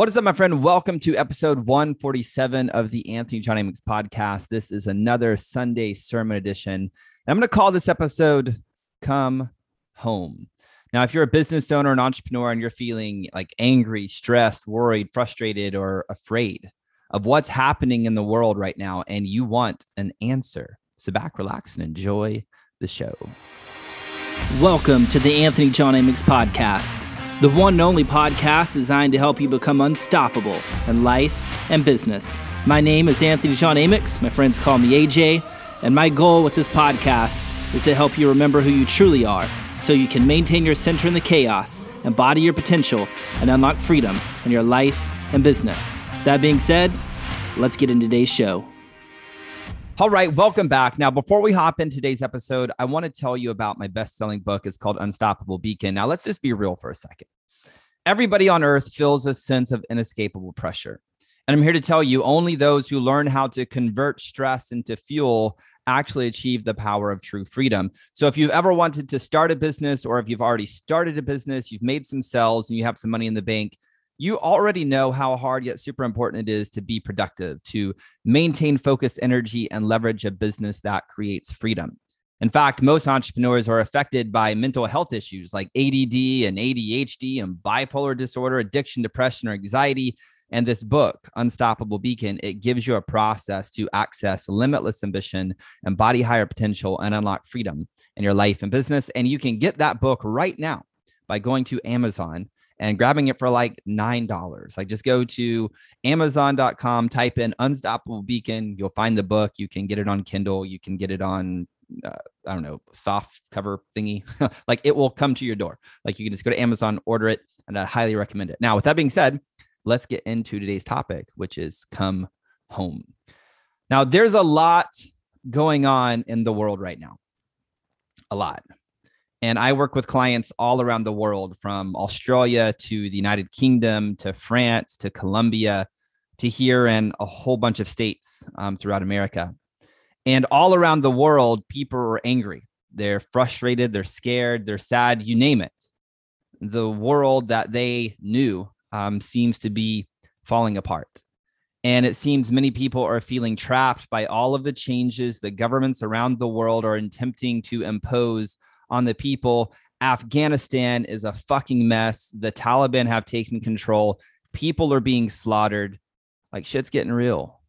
What is up, my friend? Welcome to episode 147 of the Anthony John Amyx podcast. This is another Sunday sermon edition. And I'm going to call this episode Come Home. Now, if you're a business owner, an entrepreneur, and you're feeling like angry, stressed, worried, frustrated, or afraid of what's happening in the world right now, and you want an answer, sit back, relax, and enjoy the show. Welcome to the Anthony John Amyx podcast the one and only podcast designed to help you become unstoppable in life and business. My name is Anthony John Amyx. My friends call me AJ. And my goal with this podcast is to help you remember who you truly are so you can maintain your center in the chaos, embody your potential, and unlock freedom in your life and business. That being said, let's get into today's show. All right, welcome back. Now, before we hop in today's episode, I want to tell you about my best selling book. It's called Unstoppable Beacon. Now, let's just be real for a second. Everybody on earth feels a sense of inescapable pressure. And I'm here to tell you only those who learn how to convert stress into fuel actually achieve the power of true freedom. So if you've ever wanted to start a business or if you've already started a business, you've made some sales and you have some money in the bank, you already know how hard yet super important it is to be productive, to maintain focus, energy, and leverage a business that creates freedom. In fact, most entrepreneurs are affected by mental health issues like ADD and ADHD and bipolar disorder, addiction, depression, or anxiety. And this book, Unstoppable Beacon, it gives you a process to access limitless ambition, embody higher potential, and unlock freedom in your life and business. And you can get that book right now by going to Amazon and grabbing it for like $9. Like just go to amazon.com, type in Unstoppable Beacon. You'll find the book. You can get it on Kindle. You can get it on uh, I don't know, soft cover thingy. like it will come to your door. Like you can just go to Amazon, order it, and I highly recommend it. Now, with that being said, let's get into today's topic, which is come home. Now, there's a lot going on in the world right now. A lot. And I work with clients all around the world from Australia to the United Kingdom to France to Colombia to here in a whole bunch of states um, throughout America. And all around the world, people are angry. They're frustrated, they're scared, they're sad, you name it. The world that they knew um, seems to be falling apart. And it seems many people are feeling trapped by all of the changes that governments around the world are attempting to impose on the people. Afghanistan is a fucking mess. The Taliban have taken control. People are being slaughtered. Like shit's getting real.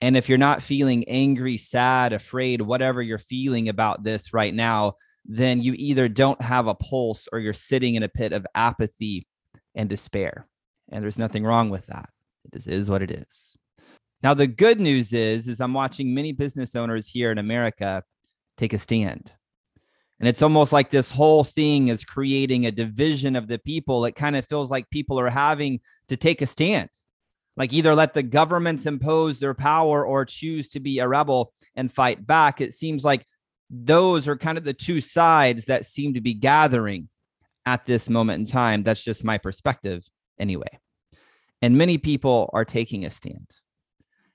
And if you're not feeling angry, sad, afraid, whatever you're feeling about this right now, then you either don't have a pulse or you're sitting in a pit of apathy and despair. And there's nothing wrong with that. It is what it is. Now, the good news is, is I'm watching many business owners here in America take a stand. And it's almost like this whole thing is creating a division of the people. It kind of feels like people are having to take a stand like either let the governments impose their power or choose to be a rebel and fight back. It seems like those are kind of the two sides that seem to be gathering at this moment in time. That's just my perspective, anyway. And many people are taking a stand.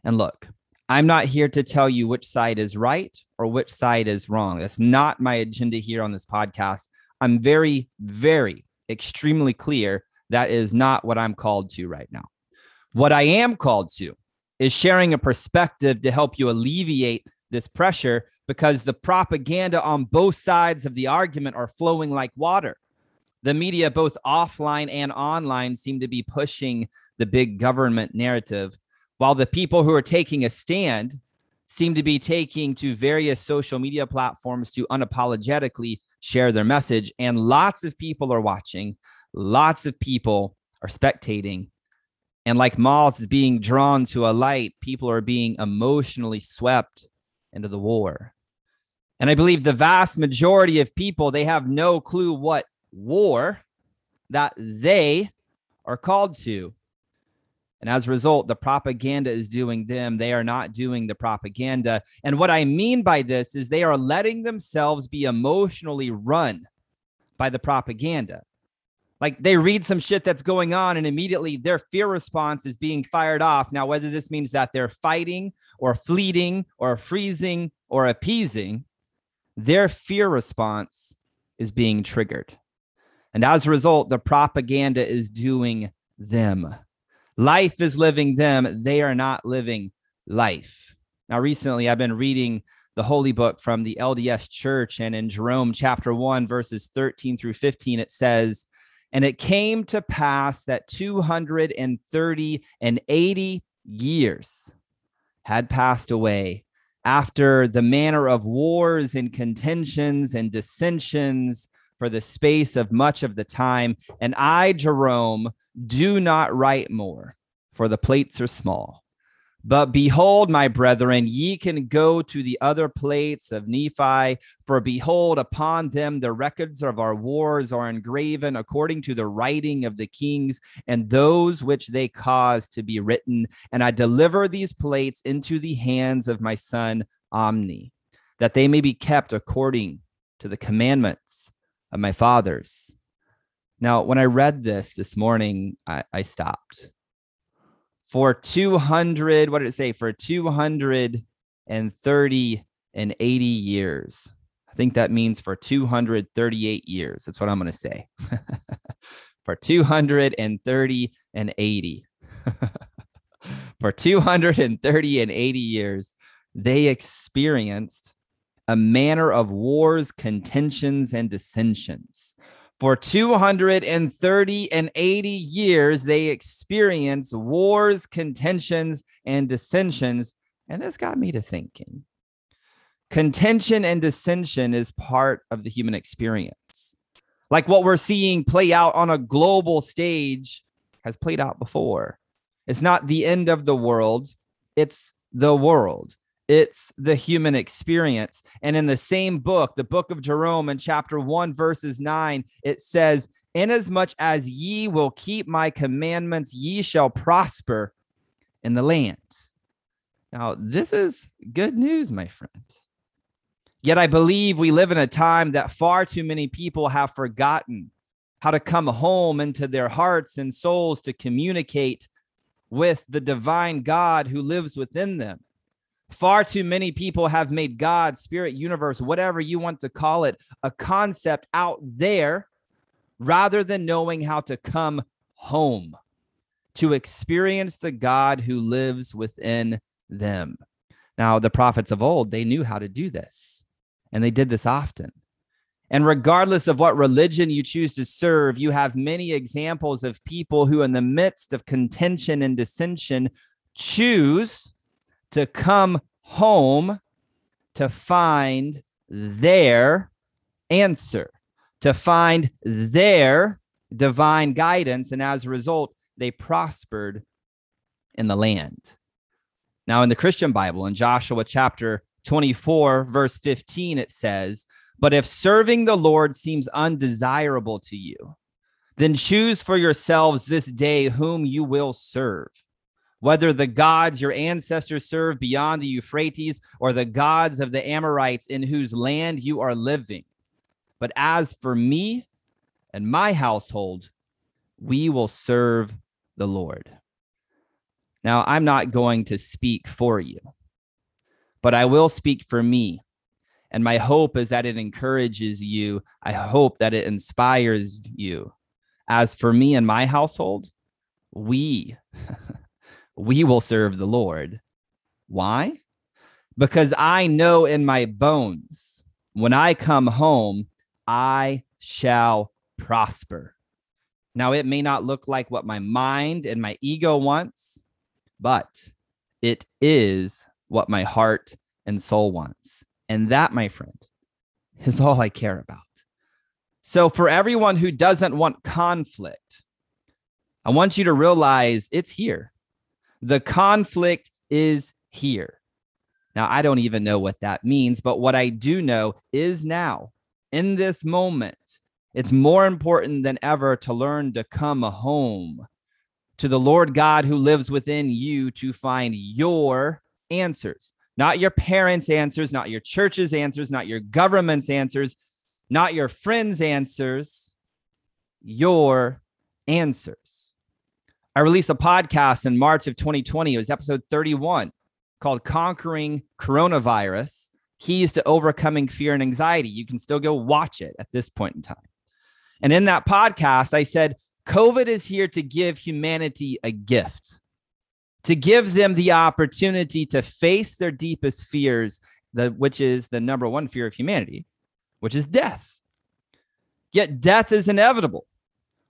And look, I'm not here to tell you which side is right or which side is wrong. That's not my agenda here on this podcast. I'm very, very extremely clear that is not what I'm called to right now. What I am called to is sharing a perspective to help you alleviate this pressure because the propaganda on both sides of the argument are flowing like water. The media, both offline and online, seem to be pushing the big government narrative, while the people who are taking a stand seem to be taking to various social media platforms to unapologetically share their message. And lots of people are watching, lots of people are spectating, and like moths being drawn to a light, people are being emotionally swept into the war. And I believe the vast majority of people, they have no clue what war that they are called to. And as a result, the propaganda is doing them. They are not doing the propaganda. And what I mean by this is they are letting themselves be emotionally run by the propaganda. Like they read some shit that's going on and immediately their fear response is being fired off. Now, whether this means that they're fighting or fleeting or freezing or appeasing, their fear response is being triggered. And as a result, the propaganda is doing them, Life is living them. They are not living life. Now, recently, I've been reading the holy book from the LDS Church, and in Jarom chapter 1, verses 13 through 15, it says, And it came to pass that 230 and 80 years had passed away after the manner of wars and contentions and dissensions for the space of much of the time. And I, Jarom, do not write more, for the plates are small. But behold, my brethren, ye can go to the other plates of Nephi, for behold, upon them the records of our wars are engraven according to the writing of the kings and those which they caused to be written. And I deliver these plates into the hands of my son Omni, that they may be kept according to the commandments of my fathers. Now, when I read this this morning, I, I stopped. For 200 what did it say? For 230 and 80 years. I think that means for 238 years. That's what i'm going to say. For 230 and 80 for 230 and 80 years they experienced a manner of wars contentions and dissensions for 230 and 80 years, they experienced wars, contentions, and dissensions. And this got me to thinking. Contention and dissension is part of the human experience. Like what we're seeing play out on a global stage has played out before. It's not the end of the world, it's the world it's the human experience. And in the same book, the book of Jarom, in chapter 1, verses 9, it says, Inasmuch as ye will keep my commandments, ye shall prosper in the land. Now, this is good news, my friend. Yet I believe we live in a time that far too many people have forgotten how to come home into their hearts and souls to communicate with the divine God who lives within them. Far too many people have made God, spirit, universe, whatever you want to call it, a concept out there rather than knowing how to come home to experience the God who lives within them. Now, the prophets of old, they knew how to do this, and they did this often. And regardless of what religion you choose to serve, you have many examples of people who, in the midst of contention and dissension, choose to come home to find their answer, to find their divine guidance. And as a result, they prospered in the land. Now, in the Christian Bible, in Joshua chapter 24, verse 15, it says, But if serving the Lord seems undesirable to you, then choose for yourselves this day whom you will serve whether the gods your ancestors served beyond the Euphrates or the gods of the Amorites in whose land you are living. But as for me and my household, we will serve the Lord. Now, I'm not going to speak for you, but I will speak for me. And my hope is that it encourages you. I hope that it inspires you. As for me and my household, we we will serve the Lord. Why? Because I know in my bones, when I come home, I shall prosper. Now, it may not look like what my mind and my ego wants, but it is what my heart and soul wants. And that, my friend, is all I care about. So, for everyone who doesn't want conflict, I want you to realize it's here. The conflict is here. Now, I don't even know what that means, but what I do know is now, in this moment, it's more important than ever to learn to come home to the Lord God who lives within you to find your answers, not your parents' answers, not your church's answers, not your government's answers, not your friends' answers, your answers. I released a podcast in March of 2020. It was episode 31 called Conquering Coronavirus Keys to Overcoming Fear and Anxiety. You can still go watch it at this point in time. And in that podcast, I said, COVID is here to give humanity a gift, to give them the opportunity to face their deepest fears, the, which is the number one fear of humanity, which is death. Yet death is inevitable.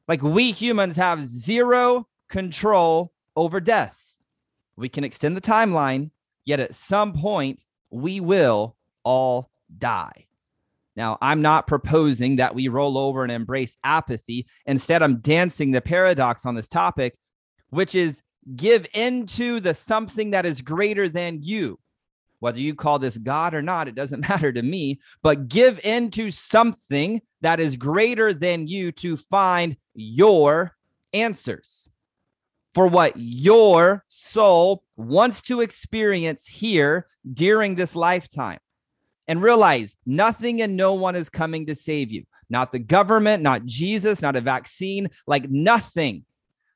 Like we humans have zero control over death. We can extend the timeline, yet at some point, we will all die. Now, I'm not proposing that we roll over and embrace apathy. Instead, I'm dancing the paradox on this topic, which is give into the something that is greater than you. Whether you call this God or not, it doesn't matter to me, but give into something that is greater than you to find your answers for what your soul wants to experience here during this lifetime. And realize nothing and no one is coming to save you. Not the government, not Jesus, not a vaccine, like nothing.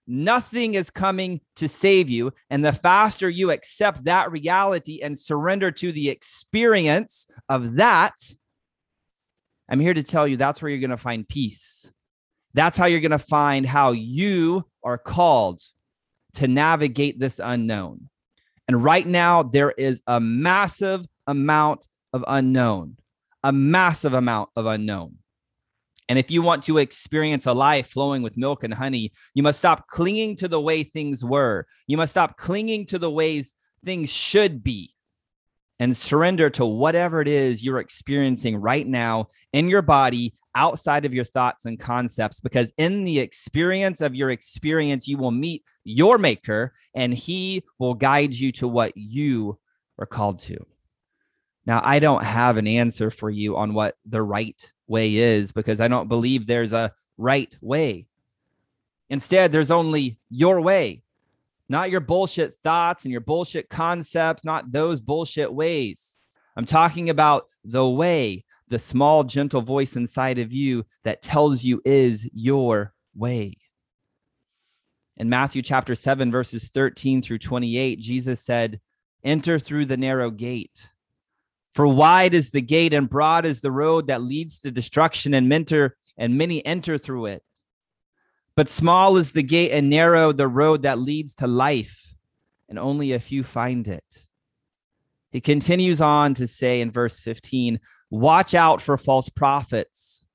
Nothing is coming to save you. And the faster you accept that reality and surrender to the experience of that, I'm here to tell you that's where you're going to find peace. That's how you're going to find how you are called to navigate this unknown. And right now, there is a massive amount of unknown, a massive amount of unknown. And if you want to experience a life flowing with milk and honey, you must stop clinging to the way things were. You must stop clinging to the ways things should be and surrender to whatever it is you're experiencing right now in your body outside of your thoughts and concepts because in the experience of your experience you will meet your maker and he will guide you to what you are called to. Now i don't have an answer for you on what the right way is because i don't believe there's a right way. Instead there's only your way not your bullshit thoughts and your bullshit concepts, not those bullshit ways. I'm talking about the way, the small, gentle voice inside of you that tells you is your way. In Matthew chapter 7, verses 13 through 28, Jesus said, Enter through the narrow gate. For wide is the gate and broad is the road that leads to destruction, and mentor and many enter through it. But small is the gate and narrow the road that leads to life, and only a few find it. He continues on to say in verse 15 Watch out for false prophets.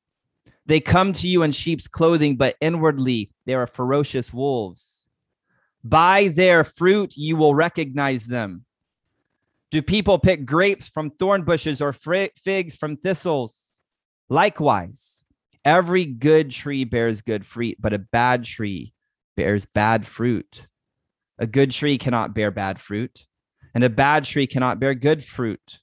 They come to you in sheep's clothing, but inwardly they are ferocious wolves. By their fruit you will recognize them. Do people pick grapes from thorn bushes or figs from thistles? Likewise, Every good tree bears good fruit, but a bad tree bears bad fruit. A good tree cannot bear bad fruit, and a bad tree cannot bear good fruit.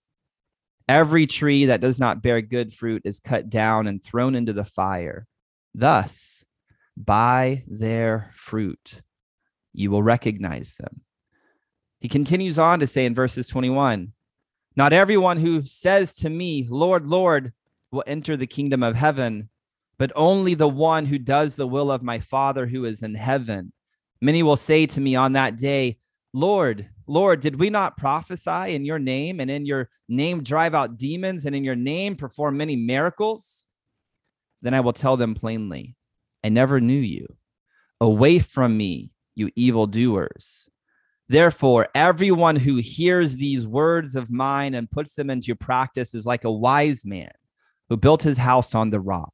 Every tree that does not bear good fruit is cut down and thrown into the fire. Thus, by their fruit, you will recognize them. He continues on to say in verses 21 Not everyone who says to me, Lord, Lord, will enter the kingdom of heaven but only the one who does the will of my Father who is in heaven. Many will say to me on that day, Lord, Lord, did we not prophesy in your name and in your name drive out demons and in your name perform many miracles? Then I will tell them plainly, I never knew you. Away from me, you evildoers. Therefore, everyone who hears these words of mine and puts them into practice is like a wise man who built his house on the rock.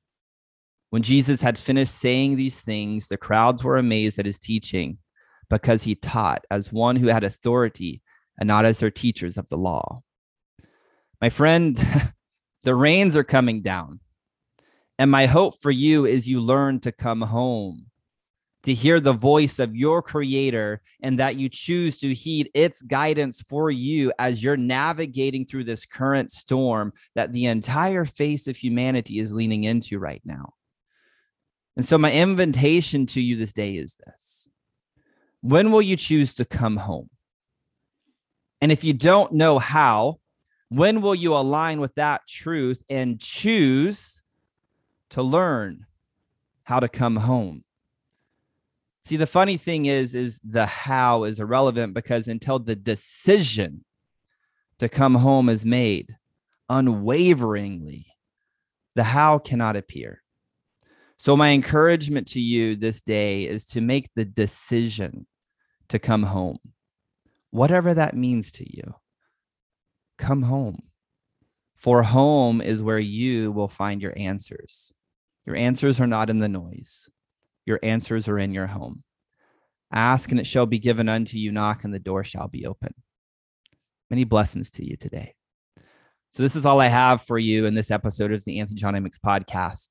When Jesus had finished saying these things, the crowds were amazed at his teaching because he taught as one who had authority and not as their teachers of the law. My friend, the rains are coming down. And my hope for you is you learn to come home, to hear the voice of your creator, and that you choose to heed its guidance for you as you're navigating through this current storm that the entire face of humanity is leaning into right now. And so, my invitation to you this day is this When will you choose to come home? And if you don't know how, when will you align with that truth and choose to learn how to come home? See, the funny thing is, is the how is irrelevant because until the decision to come home is made unwaveringly, the how cannot appear. So, my encouragement to you this day is to make the decision to come home, whatever that means to you. Come home. For home is where you will find your answers. Your answers are not in the noise, your answers are in your home. Ask and it shall be given unto you. Knock and the door shall be open. Many blessings to you today. So, this is all I have for you in this episode of the Anthony John podcast.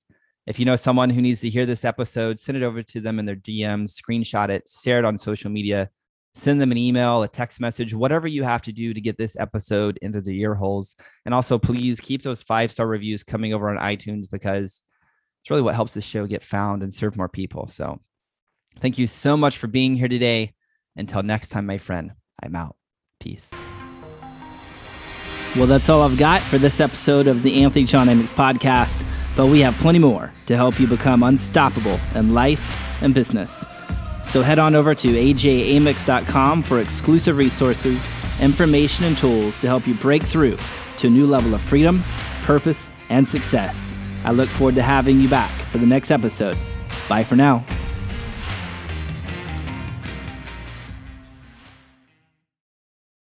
If you know someone who needs to hear this episode, send it over to them in their DMs, screenshot it, share it on social media, send them an email, a text message, whatever you have to do to get this episode into the ear holes. And also, please keep those five star reviews coming over on iTunes because it's really what helps this show get found and serve more people. So, thank you so much for being here today. Until next time, my friend, I'm out. Peace. Well, that's all I've got for this episode of the Anthony John Amyx podcast, but we have plenty more to help you become unstoppable in life and business. So head on over to ajamyx.com for exclusive resources, information, and tools to help you break through to a new level of freedom, purpose, and success. I look forward to having you back for the next episode. Bye for now.